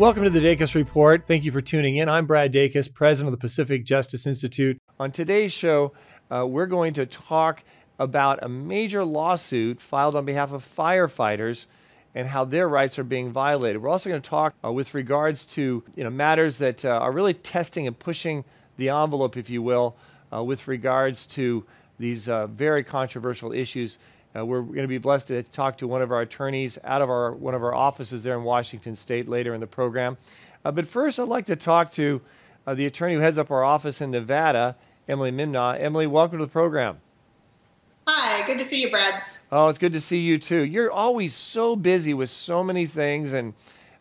Welcome to the Dacus Report. Thank you for tuning in. I'm Brad Dacus, president of the Pacific Justice Institute. On today's show, uh, we're going to talk about a major lawsuit filed on behalf of firefighters and how their rights are being violated. We're also going to talk uh, with regards to you know matters that uh, are really testing and pushing the envelope, if you will, uh, with regards to these uh, very controversial issues. Uh, we're going to be blessed to talk to one of our attorneys out of our one of our offices there in Washington State later in the program. Uh, but first, I'd like to talk to uh, the attorney who heads up our office in Nevada, Emily Mimnaugh. Emily, welcome to the program. Hi, good to see you, Brad. Oh, it's good to see you too. You're always so busy with so many things and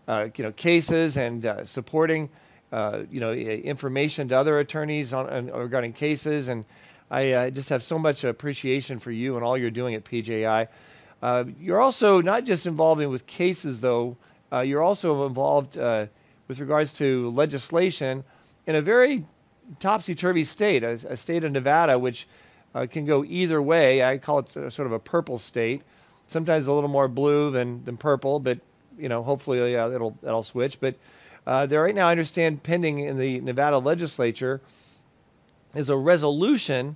uh, you know cases and uh, supporting you know information to other attorneys on, on regarding cases and I uh, just have so much appreciation for you and all you're doing at PJI. Uh, you're also not just involved with cases, though. Uh, you're also involved uh, with regards to legislation in a very topsy-turvy state, a, a state of Nevada, which uh, can go either way. I call it sort of a purple state. Sometimes a little more blue than, than purple, but you know, hopefully uh, it'll that'll switch. But there right now, I understand, pending in the Nevada legislature is a resolution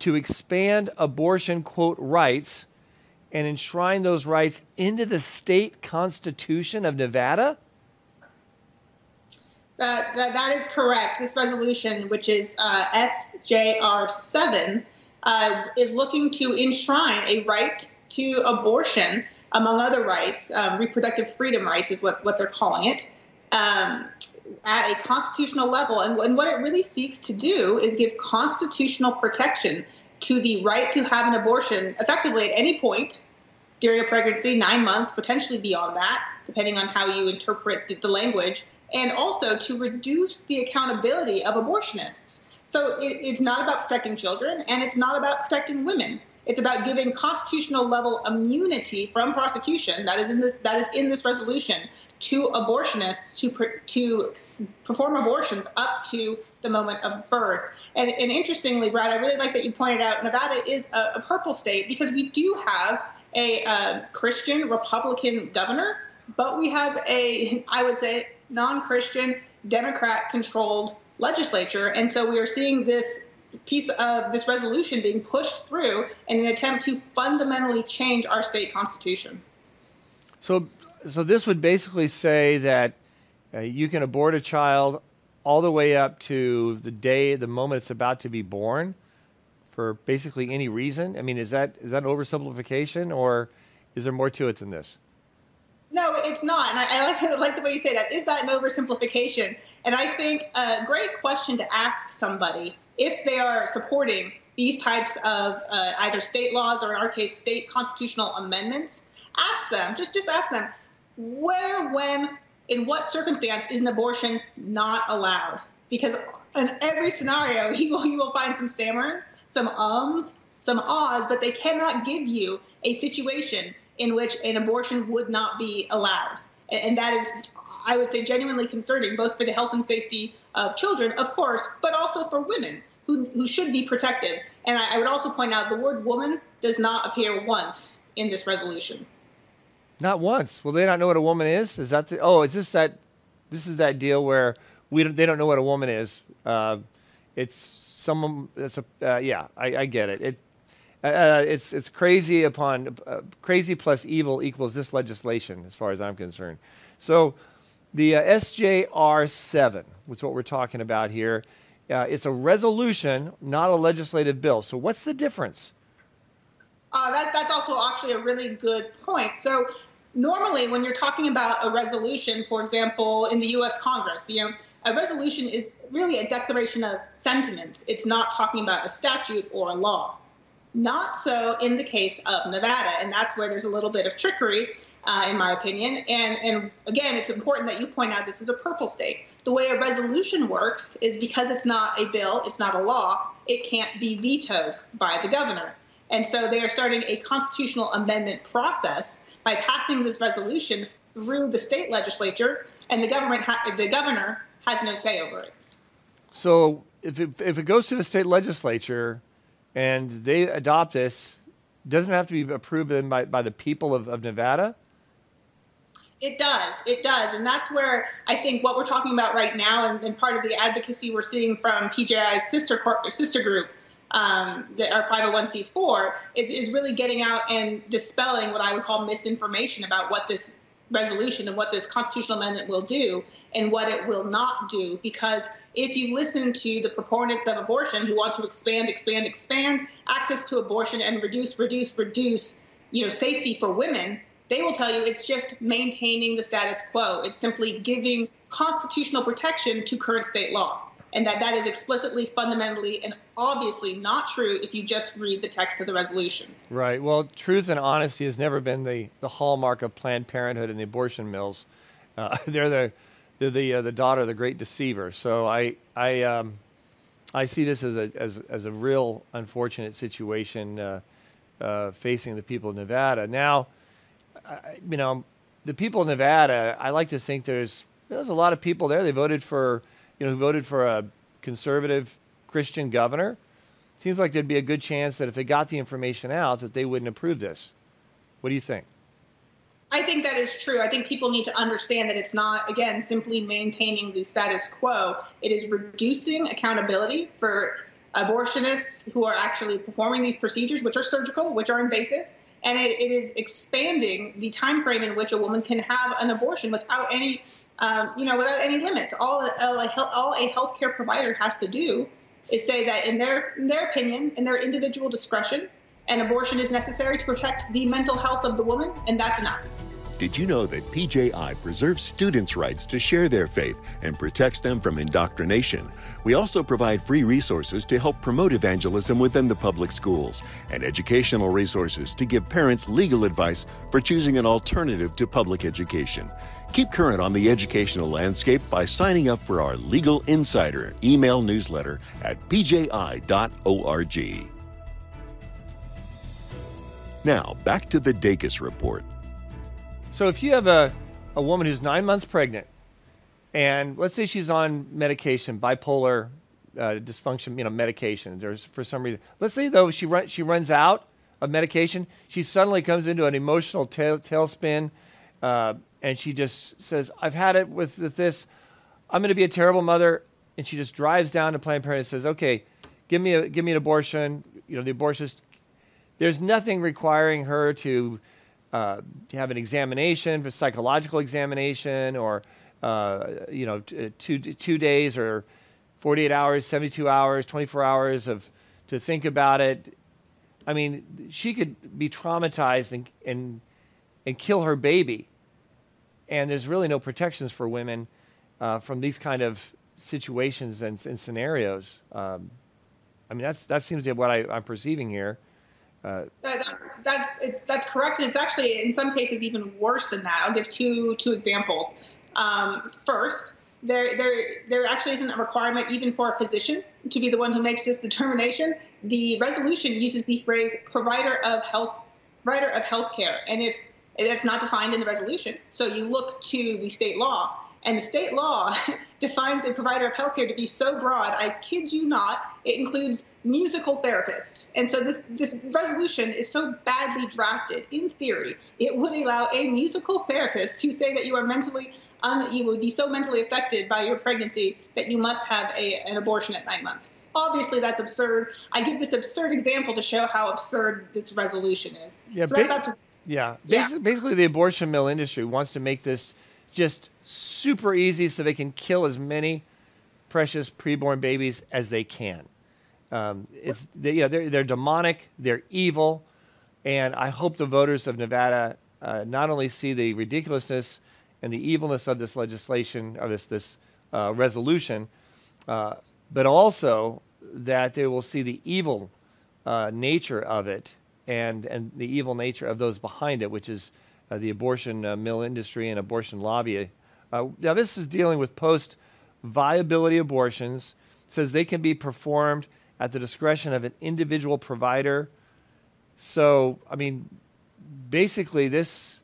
to expand abortion, quote, rights and enshrine those rights into the state constitution of Nevada? That, that, that is correct. This resolution, which is uh, SJR 7, uh, is looking to enshrine a right to abortion, among other rights. Um, reproductive freedom rights is what, what they're calling it. Um, at a constitutional level. And, and what it really seeks to do is give constitutional protection to the right to have an abortion effectively at any point during a pregnancy, nine months, potentially beyond that, depending on how you interpret the, the language, and also to reduce the accountability of abortionists. So it, it's not about protecting children and it's not about protecting women. It's about giving constitutional level immunity from prosecution that is in this that is in this resolution to abortionists to to perform abortions up to the moment of birth. And, and interestingly, Brad, I really like that you pointed out Nevada is a, a purple state because we do have a uh, Christian Republican governor, but we have a I would say non-Christian Democrat-controlled legislature, and so we are seeing this piece of this resolution being pushed through in an attempt to fundamentally change our state constitution. So, so this would basically say that uh, you can abort a child all the way up to the day, the moment it's about to be born, for basically any reason. I mean, is that is that an oversimplification, or is there more to it than this? No, it's not. And I, I, like, I, like, the way you say that. Is that an oversimplification? And I think a great question to ask somebody if they are supporting these types of uh, either state laws or, in our case, state constitutional amendments, ask them, just, just ask them, where, when, in what circumstance is an abortion not allowed? Because in every scenario, you will, you will find some stammering, some ums, some ahs, but they cannot give you a situation in which an abortion would not be allowed. And that is, I would say, genuinely concerning, both for the health and safety of children, of course, but also for women who, who should be protected. And I, I would also point out the word woman does not appear once in this resolution. Not once. Will they not know what a woman is? Is that the, oh? Is this that? This is that deal where we don't, they don't know what a woman is. Uh, it's someone. It's a uh, yeah. I, I, get it. It uh, it's it's crazy upon uh, crazy plus evil equals this legislation, as far as I'm concerned. So the uh, SJR 7, which is what we're talking about here. Uh, it's a resolution, not a legislative bill. So, what's the difference? Uh, that, that's also actually a really good point. So, normally, when you're talking about a resolution, for example, in the U.S. Congress, you know, a resolution is really a declaration of sentiments. It's not talking about a statute or a law. Not so in the case of Nevada, and that's where there's a little bit of trickery uh, in my opinion. And and again, it's important that you point out this is a purple state. The way a resolution works is because it's not a bill, it's not a law, it can't be vetoed by the governor. And so they are starting a constitutional amendment process by passing this resolution through the state legislature, and the government, ha- the governor, has no say over it. So if it, if it goes to the state legislature and they adopt this, doesn't have to be approved by, by the people of, of Nevada? It does. It does. And that's where I think what we're talking about right now and, and part of the advocacy we're seeing from PJI's sister, sister group, um, the, our 501c4, is, is really getting out and dispelling what I would call misinformation about what this resolution and what this constitutional amendment will do and what it will not do. Because if you listen to the proponents of abortion who want to expand, expand, expand access to abortion and reduce, reduce, reduce, you know, safety for women, they will tell you it's just maintaining the status quo. It's simply giving constitutional protection to current state law. And that that is explicitly, fundamentally, and obviously not true if you just read the text of the resolution. Right. Well, truth and honesty has never been the, the hallmark of Planned Parenthood and the abortion mills. Uh, they're the they're the uh, the daughter of the great deceiver. So I I um, I see this as a as, as a real unfortunate situation uh, uh facing the people of Nevada. Now, you know, the people of Nevada, I like to think there's there's a lot of people there. They voted for, you know, who voted for a conservative Christian governor. Seems like there'd be a good chance that if they got the information out, that they wouldn't approve this. What do you think? I think that is true. I think people need to understand that it's not, again, simply maintaining the status quo. It is reducing accountability for abortionists who are actually performing these procedures, which are surgical, which are invasive, and it, it is expanding the time frame in which a woman can have an abortion without any, um, you know, without any limits. All a, all a healthcare provider has to do is say that in their in their opinion, in their individual discretion, an abortion is necessary to protect the mental health of the woman, and that's enough. Did you know that PJI preserves students' rights to share their faith and protects them from indoctrination? We also provide free resources to help promote evangelism within the public schools and educational resources to give parents legal advice for choosing an alternative to public education. Keep current on the educational landscape by signing up for our Legal Insider email newsletter at pji.org. Now, back to the Dacus Report. So if you have a, a woman who's nine months pregnant, and let's say she's on medication, bipolar uh, dysfunction, you know, medication. There's for some reason. Let's say though she run, she runs out of medication. She suddenly comes into an emotional tail, tailspin, uh, and she just says, "I've had it with, with this. I'm going to be a terrible mother." And she just drives down to Planned Parenthood and says, "Okay, give me a give me an abortion." You know, the abortionist. There's nothing requiring her to uh, have an examination, a psychological examination, or uh, you know, uh, two two days or 48 hours, 72 hours, 24 hours of to think about it. I mean, she could be traumatized and and and kill her baby. And there's really no protections for women uh, from these kind of situations and, and scenarios. Um, I mean, that's that seems to be what I, I'm perceiving here. Uh, that, that's that's correct, and it's actually in some cases even worse than that. I'll give two two examples. Um, first, there there there actually isn't a requirement even for a physician to be the one who makes this determination. The resolution uses the phrase "provider of health," provider of health care, and if that's not defined in the resolution, so you look to the state law. And the state law defines a provider of healthcare to be so broad, I kid you not, it includes musical therapists. And so this, this resolution is so badly drafted, in theory, it would allow a musical therapist to say that you are mentally un, you would be so mentally affected by your pregnancy that you must have a, an abortion at nine months. Obviously, that's absurd. I give this absurd example to show how absurd this resolution is. Yeah, so that, that's yeah. Yeah. basically, the abortion mill industry wants to make this just super easy so they can kill as many precious preborn babies as they can. Um, it's they, you know, they're, they're demonic, they're evil, and I hope the voters of Nevada uh, not only see the ridiculousness and the evilness of this legislation, of this, this uh, resolution, uh, but also that they will see the evil uh, nature of it and, and the evil nature of those behind it, which is uh, the abortion uh, mill industry and abortion lobby. Uh, now, this is dealing with post viability abortions. It says they can be performed at the discretion of an individual provider. So, I mean, basically, this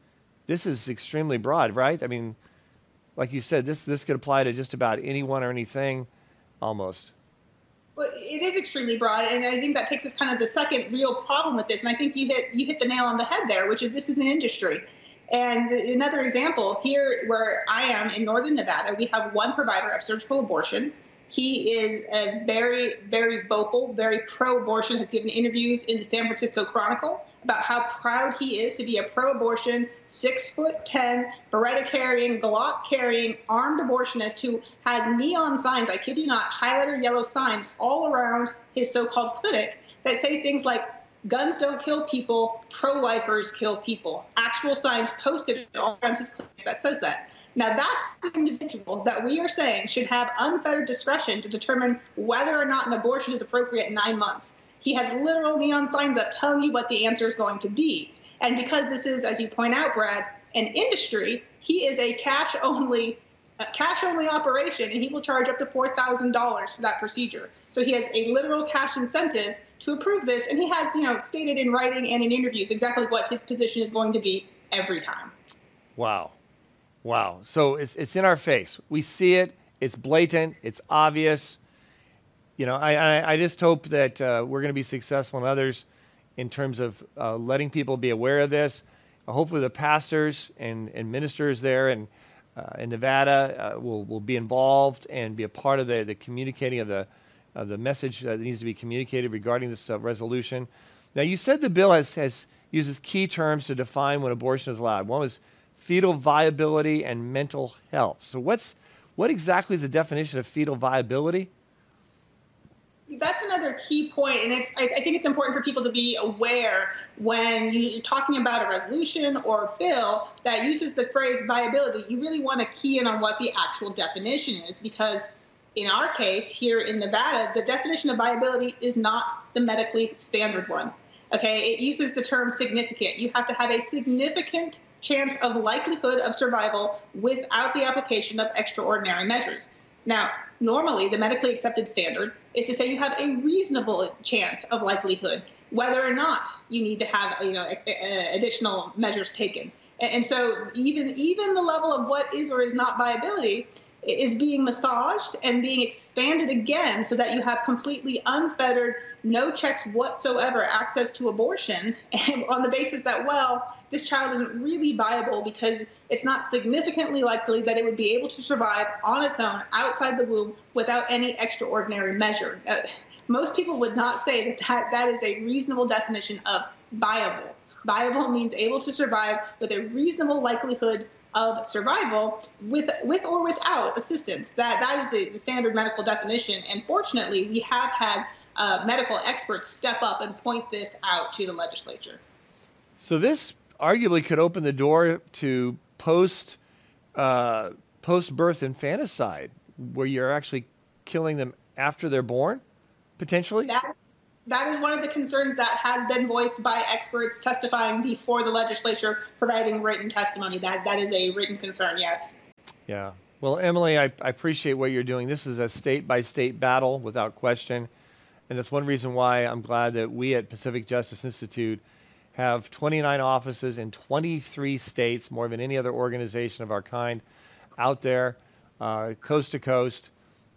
this is extremely broad, right? I mean, like you said, this this could apply to just about anyone or anything, almost. Well, it is extremely broad, and I think that takes us kind of the second real problem with this. And I think you hit you hit the nail on the head there, which is this is an industry. And another example here, where I am in northern Nevada, we have one provider of surgical abortion. He is a very, very vocal, very pro-abortion. Has given interviews in the San Francisco Chronicle about how proud he is to be a pro-abortion, six foot ten, Beretta carrying, Glock carrying, armed abortionist who has neon signs, I kid you not, highlighter yellow signs all around his so-called clinic that say things like guns don't kill people, pro-lifers kill people. Actual signs posted all around his clinic that says that. Now, that's the individual that we are saying should have unfettered discretion to determine whether or not an abortion is appropriate in nine months. He has literal neon signs up telling you what the answer is going to be. And because this is, as you point out, Brad, an industry, he is a cash only a cash only operation and he will charge up to $4,000 for that procedure. So he has a literal cash incentive to approve this and he has, you know, stated in writing and in interviews exactly what his position is going to be every time. Wow. Wow. So it's it's in our face. We see it. It's blatant. It's obvious you know, I, I, I just hope that uh, we're going to be successful in others in terms of uh, letting people be aware of this. Uh, hopefully, the pastors and, and ministers there in, uh, in Nevada uh, will, will be involved and be a part of the, the communicating of the, of the message that needs to be communicated regarding this uh, resolution. Now, you said the bill has, has uses key terms to define when abortion is allowed. One was fetal viability and mental health. So, what's what exactly is the definition of fetal viability? that's another key point, and it's I, I, think it's important for people to be aware when you're talking about a resolution or a bill that uses the phrase viability. You really want to key in on what the actual definition is, because in our case here in Nevada, the definition of viability is not the medically standard one. Okay, it uses the term significant. You have to have a significant chance of likelihood of survival without the application of extraordinary measures. Now, normally the medically accepted standard is to say you have a reasonable chance of likelihood whether or not you need to have you know additional measures taken. And so even even the level of what is or is not viability is being massaged and being expanded again so that you have completely unfettered, no checks whatsoever access to abortion on the basis that, well, this child isn't really viable because it's not significantly likely that it would be able to survive on its own outside the womb without any extraordinary measure. Uh, most people would not say that, that that is a reasonable definition of viable. Viable means able to survive with a reasonable likelihood of survival with with or without assistance. That that is the, the standard medical definition. And fortunately, we have had uh, medical experts step up and point this out to the legislature. So this arguably could open the door to post uh, post birth infanticide, where you're actually killing them after they're born, potentially. That, that is one of the concerns that has been voiced by experts testifying before the legislature, providing written testimony. That that is a written concern. Yes. Yeah. Well, Emily, I, I appreciate what you're doing. This is a state by state battle, without question. And that's one reason why I'm glad that we at Pacific Justice Institute have 29 offices in 23 states, more than any other organization of our kind out there, uh, coast to coast,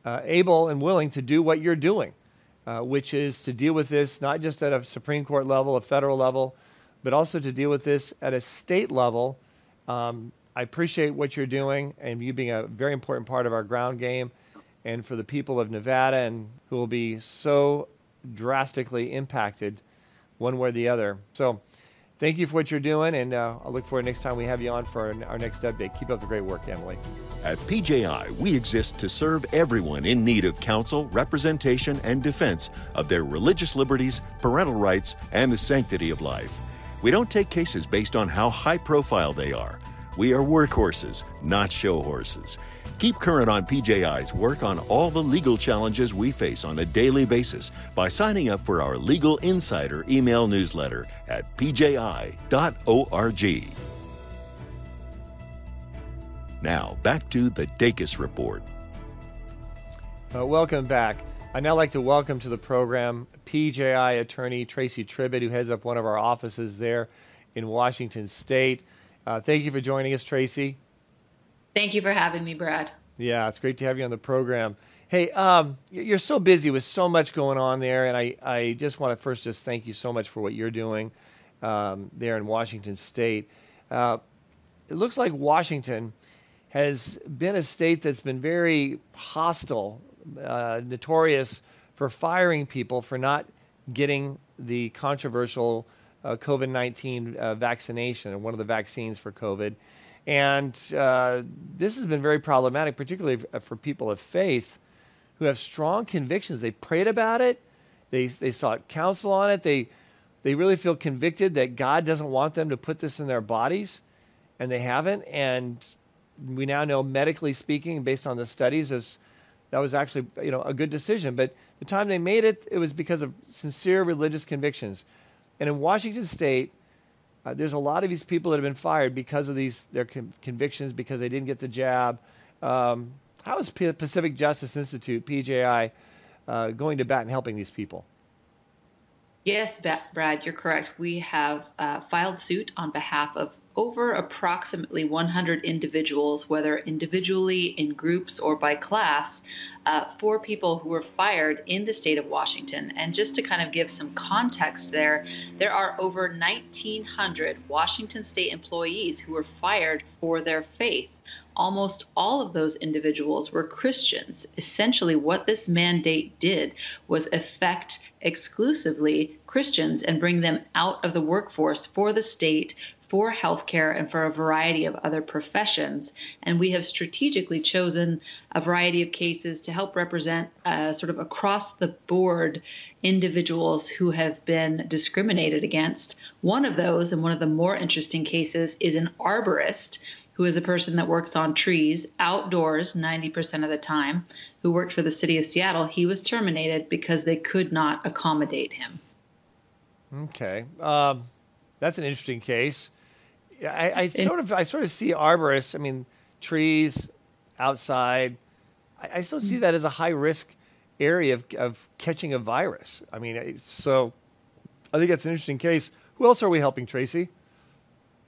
uh, able and willing to do what you're doing, uh, which is to deal with this not just at a Supreme Court level, a federal level, but also to deal with this at a state level. Um, I appreciate what you're doing and you being a very important part of our ground game and for the people of Nevada and who will be so drastically impacted one way or the other. So thank you for what you're doing, and uh, I'll look forward next time we have you on for our, our next update. Keep up the great work, Emily. At PJI, we exist to serve everyone in need of counsel, representation, and defense of their religious liberties, parental rights, and the sanctity of life. We don't take cases based on how high profile they are. We are workhorses, not show horses. Keep current on PJI's work on all the legal challenges we face on a daily basis by signing up for our Legal Insider email newsletter at pji.org. Now, back to the Dacus Report. Uh, welcome back. I'd now like to welcome to the program PJI attorney Tracy Tribbett, who heads up one of our offices there in Washington State. Uh, thank you for joining us, Tracy. Thank you for having me, Brad. Yeah, it's great to have you on the program. Hey, um, you're so busy with so much going on there, and I, I just want to first just thank you so much for what you're doing um, there in Washington State. Uh, it looks like Washington has been a state that's been very hostile, uh, notorious for firing people for not getting the controversial uh, COVID 19 uh, vaccination, or one of the vaccines for COVID. And uh, this has been very problematic, particularly for people of faith who have strong convictions. They prayed about it, they, they sought counsel on it, they, they really feel convicted that God doesn't want them to put this in their bodies, and they haven't. And we now know, medically speaking, based on the studies, is that was actually you know a good decision. But the time they made it, it was because of sincere religious convictions. And in Washington State, uh, there's a lot of these people that have been fired because of these their con- convictions because they didn't get the jab. Um, how is P- Pacific Justice Institute (PJI) uh, going to bat and helping these people? Yes, Brad, you're correct. We have uh, filed suit on behalf of over approximately 100 individuals, whether individually, in groups, or by class, uh, for people who were fired in the state of Washington. And just to kind of give some context there, there are over 1,900 Washington state employees who were fired for their faith. Almost all of those individuals were Christians. Essentially, what this mandate did was affect exclusively Christians and bring them out of the workforce for the state for healthcare and for a variety of other professions. And we have strategically chosen a variety of cases to help represent uh, sort of across the board individuals who have been discriminated against. One of those, and one of the more interesting cases, is an arborist who is a person that works on trees outdoors 90% of the time, who worked for the city of Seattle. He was terminated because they could not accommodate him. Okay. Um, that's an interesting case. I, I sort of I sort of see arborists. I mean, trees outside. I, I still see that as a high risk area of, of catching a virus. I mean, so I think that's an interesting case. Who else are we helping, Tracy?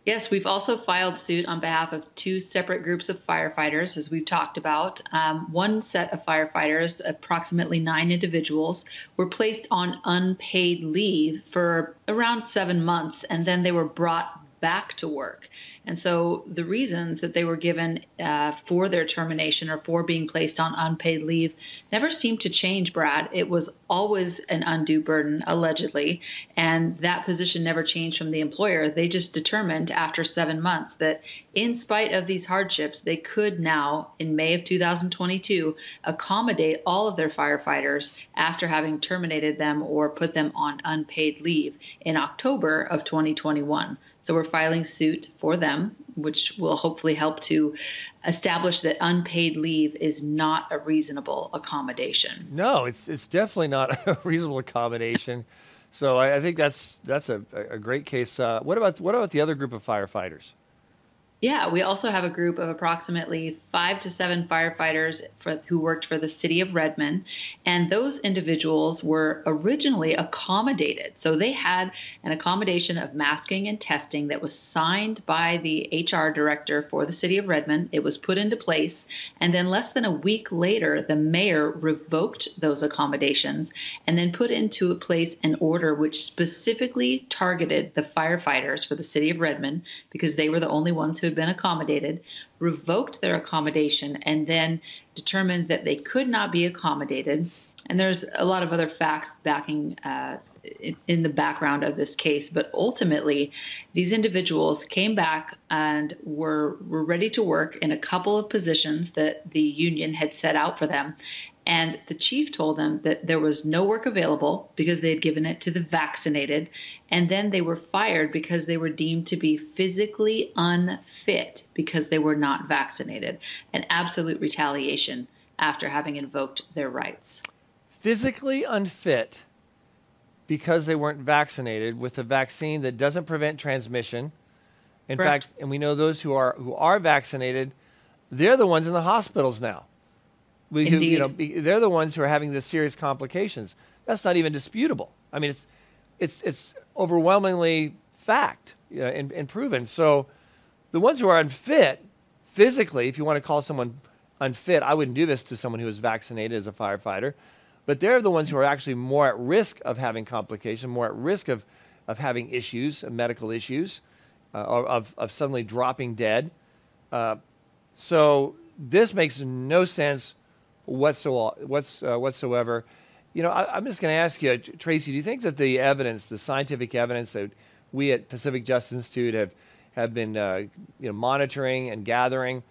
Yes, we've also filed suit on behalf of two separate groups of firefighters, as we've talked about. Um, one set of firefighters, approximately nine individuals, were placed on unpaid leave for around seven months, and then they were brought back to work. And so the reasons that they were given uh, for their termination or for being placed on unpaid leave never seemed to change, Brad. It was always an undue burden, allegedly. And that position never changed from the employer. They just determined after seven months that, in spite of these hardships, they could now, in May of 2022, accommodate all of their firefighters after having terminated them or put them on unpaid leave in October of 2021. So we're filing suit for them, which will hopefully help to establish that unpaid leave is not a reasonable accommodation. No, it's it's definitely not a reasonable accommodation. So I, I think that's that's a, a great case. Uh, what about what about the other group of firefighters? Yeah, we also have a group of approximately five to seven firefighters for, who worked for the city of Redmond. And those individuals were originally accommodated. So they had an accommodation of masking and testing that was signed by the HR director for the city of Redmond. It was put into place. And then less than a week later, the mayor revoked those accommodations and then put into place an order which specifically targeted the firefighters for the city of Redmond because they were the only ones who had been accommodated, revoked their accommodation, and then determined that they could not be accommodated. And there's a lot of other facts backing uh, in the background of this case, but ultimately, these individuals came back and were were ready to work in a couple of positions that the union had set out for them, and the chief told them that there was no work available because they had given it to the vaccinated. And then they were fired because they were deemed to be physically unfit because they were not vaccinated. An absolute retaliation after having invoked their rights. Physically unfit because they weren't vaccinated with a vaccine that doesn't prevent transmission. In Correct. fact, and we know those who are who are vaccinated they're the ones in the hospitals now. We, who, you know, they're the ones who are having the serious complications. That's not even disputable. I mean, it's it's it's overwhelmingly fact uh, and, and proven. So the ones who are unfit physically, if you want to call someone unfit, I wouldn't do this to someone who is vaccinated as a firefighter. But they're the ones who are actually more at risk of having complication, more at risk of, of having issues, medical issues, uh, or of, of suddenly dropping dead. Uh, so this makes no sense uh, whatsoever. You know, I, I'm just going to ask you, Tracy, do you think that the evidence, the scientific evidence that we at Pacific Justice Institute have, have been uh, you know, monitoring and gathering,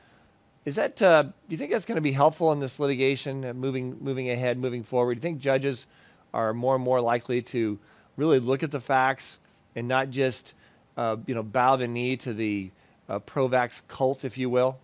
is that, uh, do you think that's going to be helpful in this litigation, uh, moving, moving ahead, moving forward? Do you think judges are more and more likely to really look at the facts and not just, uh, you know, bow the knee to the pro-vax cult, if you will?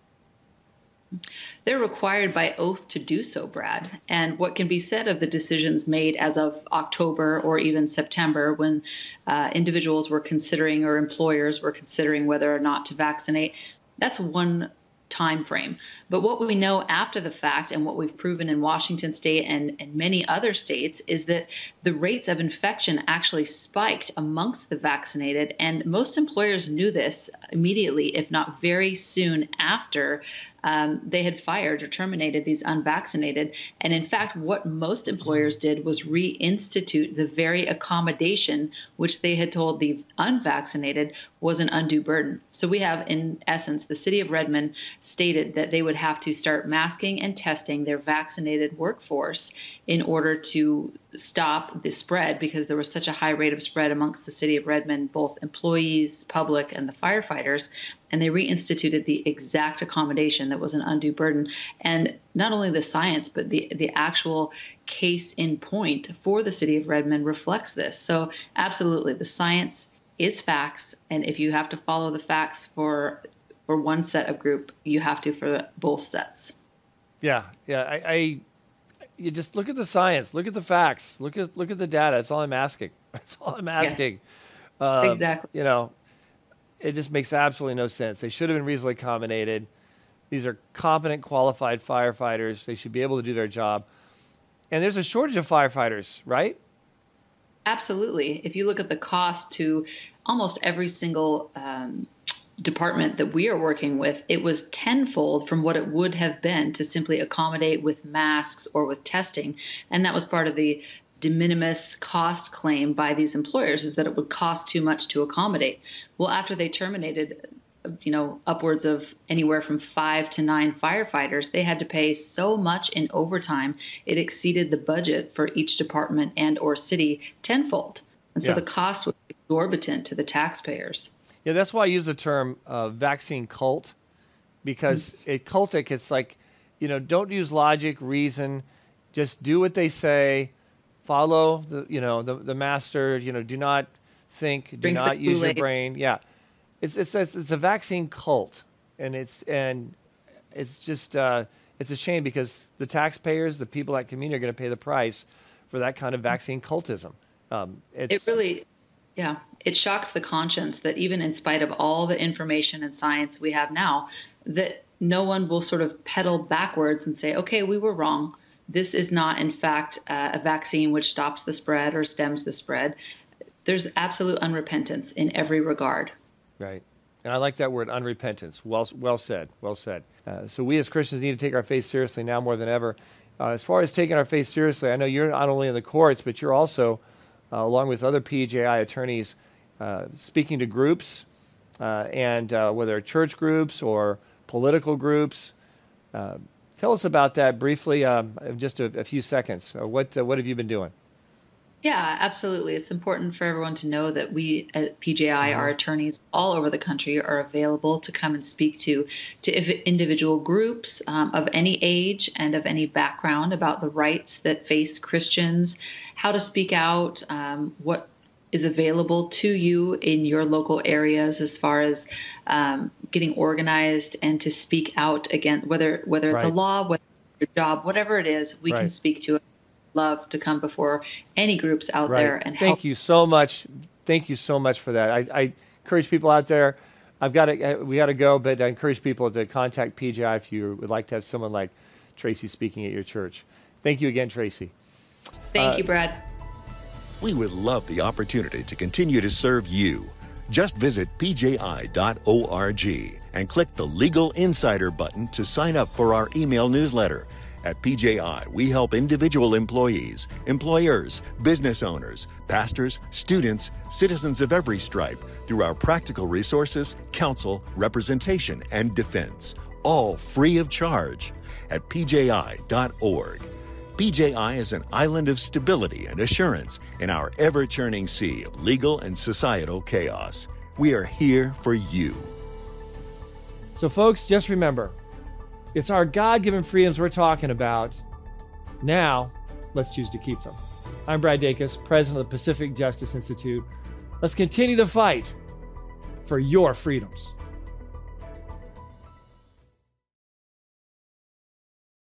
They're required by oath to do so, Brad. And what can be said of the decisions made as of October or even September when uh, individuals were considering or employers were considering whether or not to vaccinate, that's one time frame. But what we know after the fact and what we've proven in Washington state and, and many other states is that the rates of infection actually spiked amongst the vaccinated. And most employers knew this immediately, if not very soon after um, they had fired or terminated these unvaccinated. And in fact, what most employers did was reinstitute the very accommodation which they had told the unvaccinated was an undue burden. So we have, in essence, the city of Redmond stated that they would have to start masking and testing their vaccinated workforce in order to stop the spread because there was such a high rate of spread amongst the city of Redmond, both employees, public, and the firefighters. And they reinstituted the exact accommodation that was an undue burden. And not only the science, but the, the actual case in point for the city of Redmond reflects this. So, absolutely, the science is facts. And if you have to follow the facts for for one set of group, you have to for both sets. Yeah, yeah. I, I you just look at the science, look at the facts, look at look at the data. That's all I'm asking. That's all I'm asking. Um, Exactly. You know, it just makes absolutely no sense. They should have been reasonably accommodated. These are competent, qualified firefighters. They should be able to do their job. And there's a shortage of firefighters, right? Absolutely. If you look at the cost to almost every single um, department that we are working with, it was tenfold from what it would have been to simply accommodate with masks or with testing. And that was part of the de minimis cost claim by these employers is that it would cost too much to accommodate. Well, after they terminated, you know, upwards of anywhere from five to nine firefighters, they had to pay so much in overtime it exceeded the budget for each department and or city tenfold. And so Yeah. the cost was exorbitant to the taxpayers. Yeah, that's why I use the term uh, vaccine cult because it cultic. It's like, you know, don't use logic, reason, just do what they say, follow the, you know, the the master. You know, do not think, do Drink not use your brain. Yeah, it's it's it's, it's a vaccine cult, and it's and it's just uh, it's a shame because the taxpayers, the people at community, are going to pay the price for that kind of vaccine cultism. Um, it's, It really, yeah, it shocks the conscience that even in spite of all the information and science we have now, that no one will sort of pedal backwards and say, okay, we were wrong. This is not, in fact, uh, a vaccine which stops the spread or stems the spread. There's absolute unrepentance in every regard. Right. And I like that word, unrepentance. Well, well said. Well said. Uh, so we as Christians need to take our faith seriously now more than ever. Uh, as far as taking our faith seriously, I know you're not only in the courts, but you're also, along with other PJI attorneys, uh, speaking to groups, uh, and uh, whether church groups or political groups. Uh, tell us about that briefly, um, in just a, a few seconds. Uh, what uh, what have you been doing? Yeah, absolutely. It's important for everyone to know that we at PJI, our attorneys all over the country, are available to come and speak to to individual groups um, of any age and of any background about the rights that face Christians, how to speak out, um, what is available to you in your local areas as far as um, getting organized and to speak out again, whether whether it's a law, whether it's your job, whatever it is, we can speak to it love to come before any groups out there and help. Thank help. you so much. Thank you so much for that. I, I encourage people out there. I've got to, uh, we got to go, but I encourage people to contact PJI if you would like to have someone like Tracy speaking at your church. Thank you again, Tracy. Thank uh, you, Brad. We would love the opportunity to continue to serve you. Just visit pji.org and click the Legal Insider button to sign up for our email newsletter. At PJI, we help individual employees, employers, business owners, pastors, students, citizens of every stripe through our practical resources, counsel, representation, and defense, all free of charge at pji.org. PJI is an island of stability and assurance in our ever churning sea of legal and societal chaos. We are here for you. So, folks, just remember it's our God given freedoms we're talking about. Now, let's choose to keep them. I'm Brad Dacus, president of the Pacific Justice Institute. Let's continue the fight for your freedoms.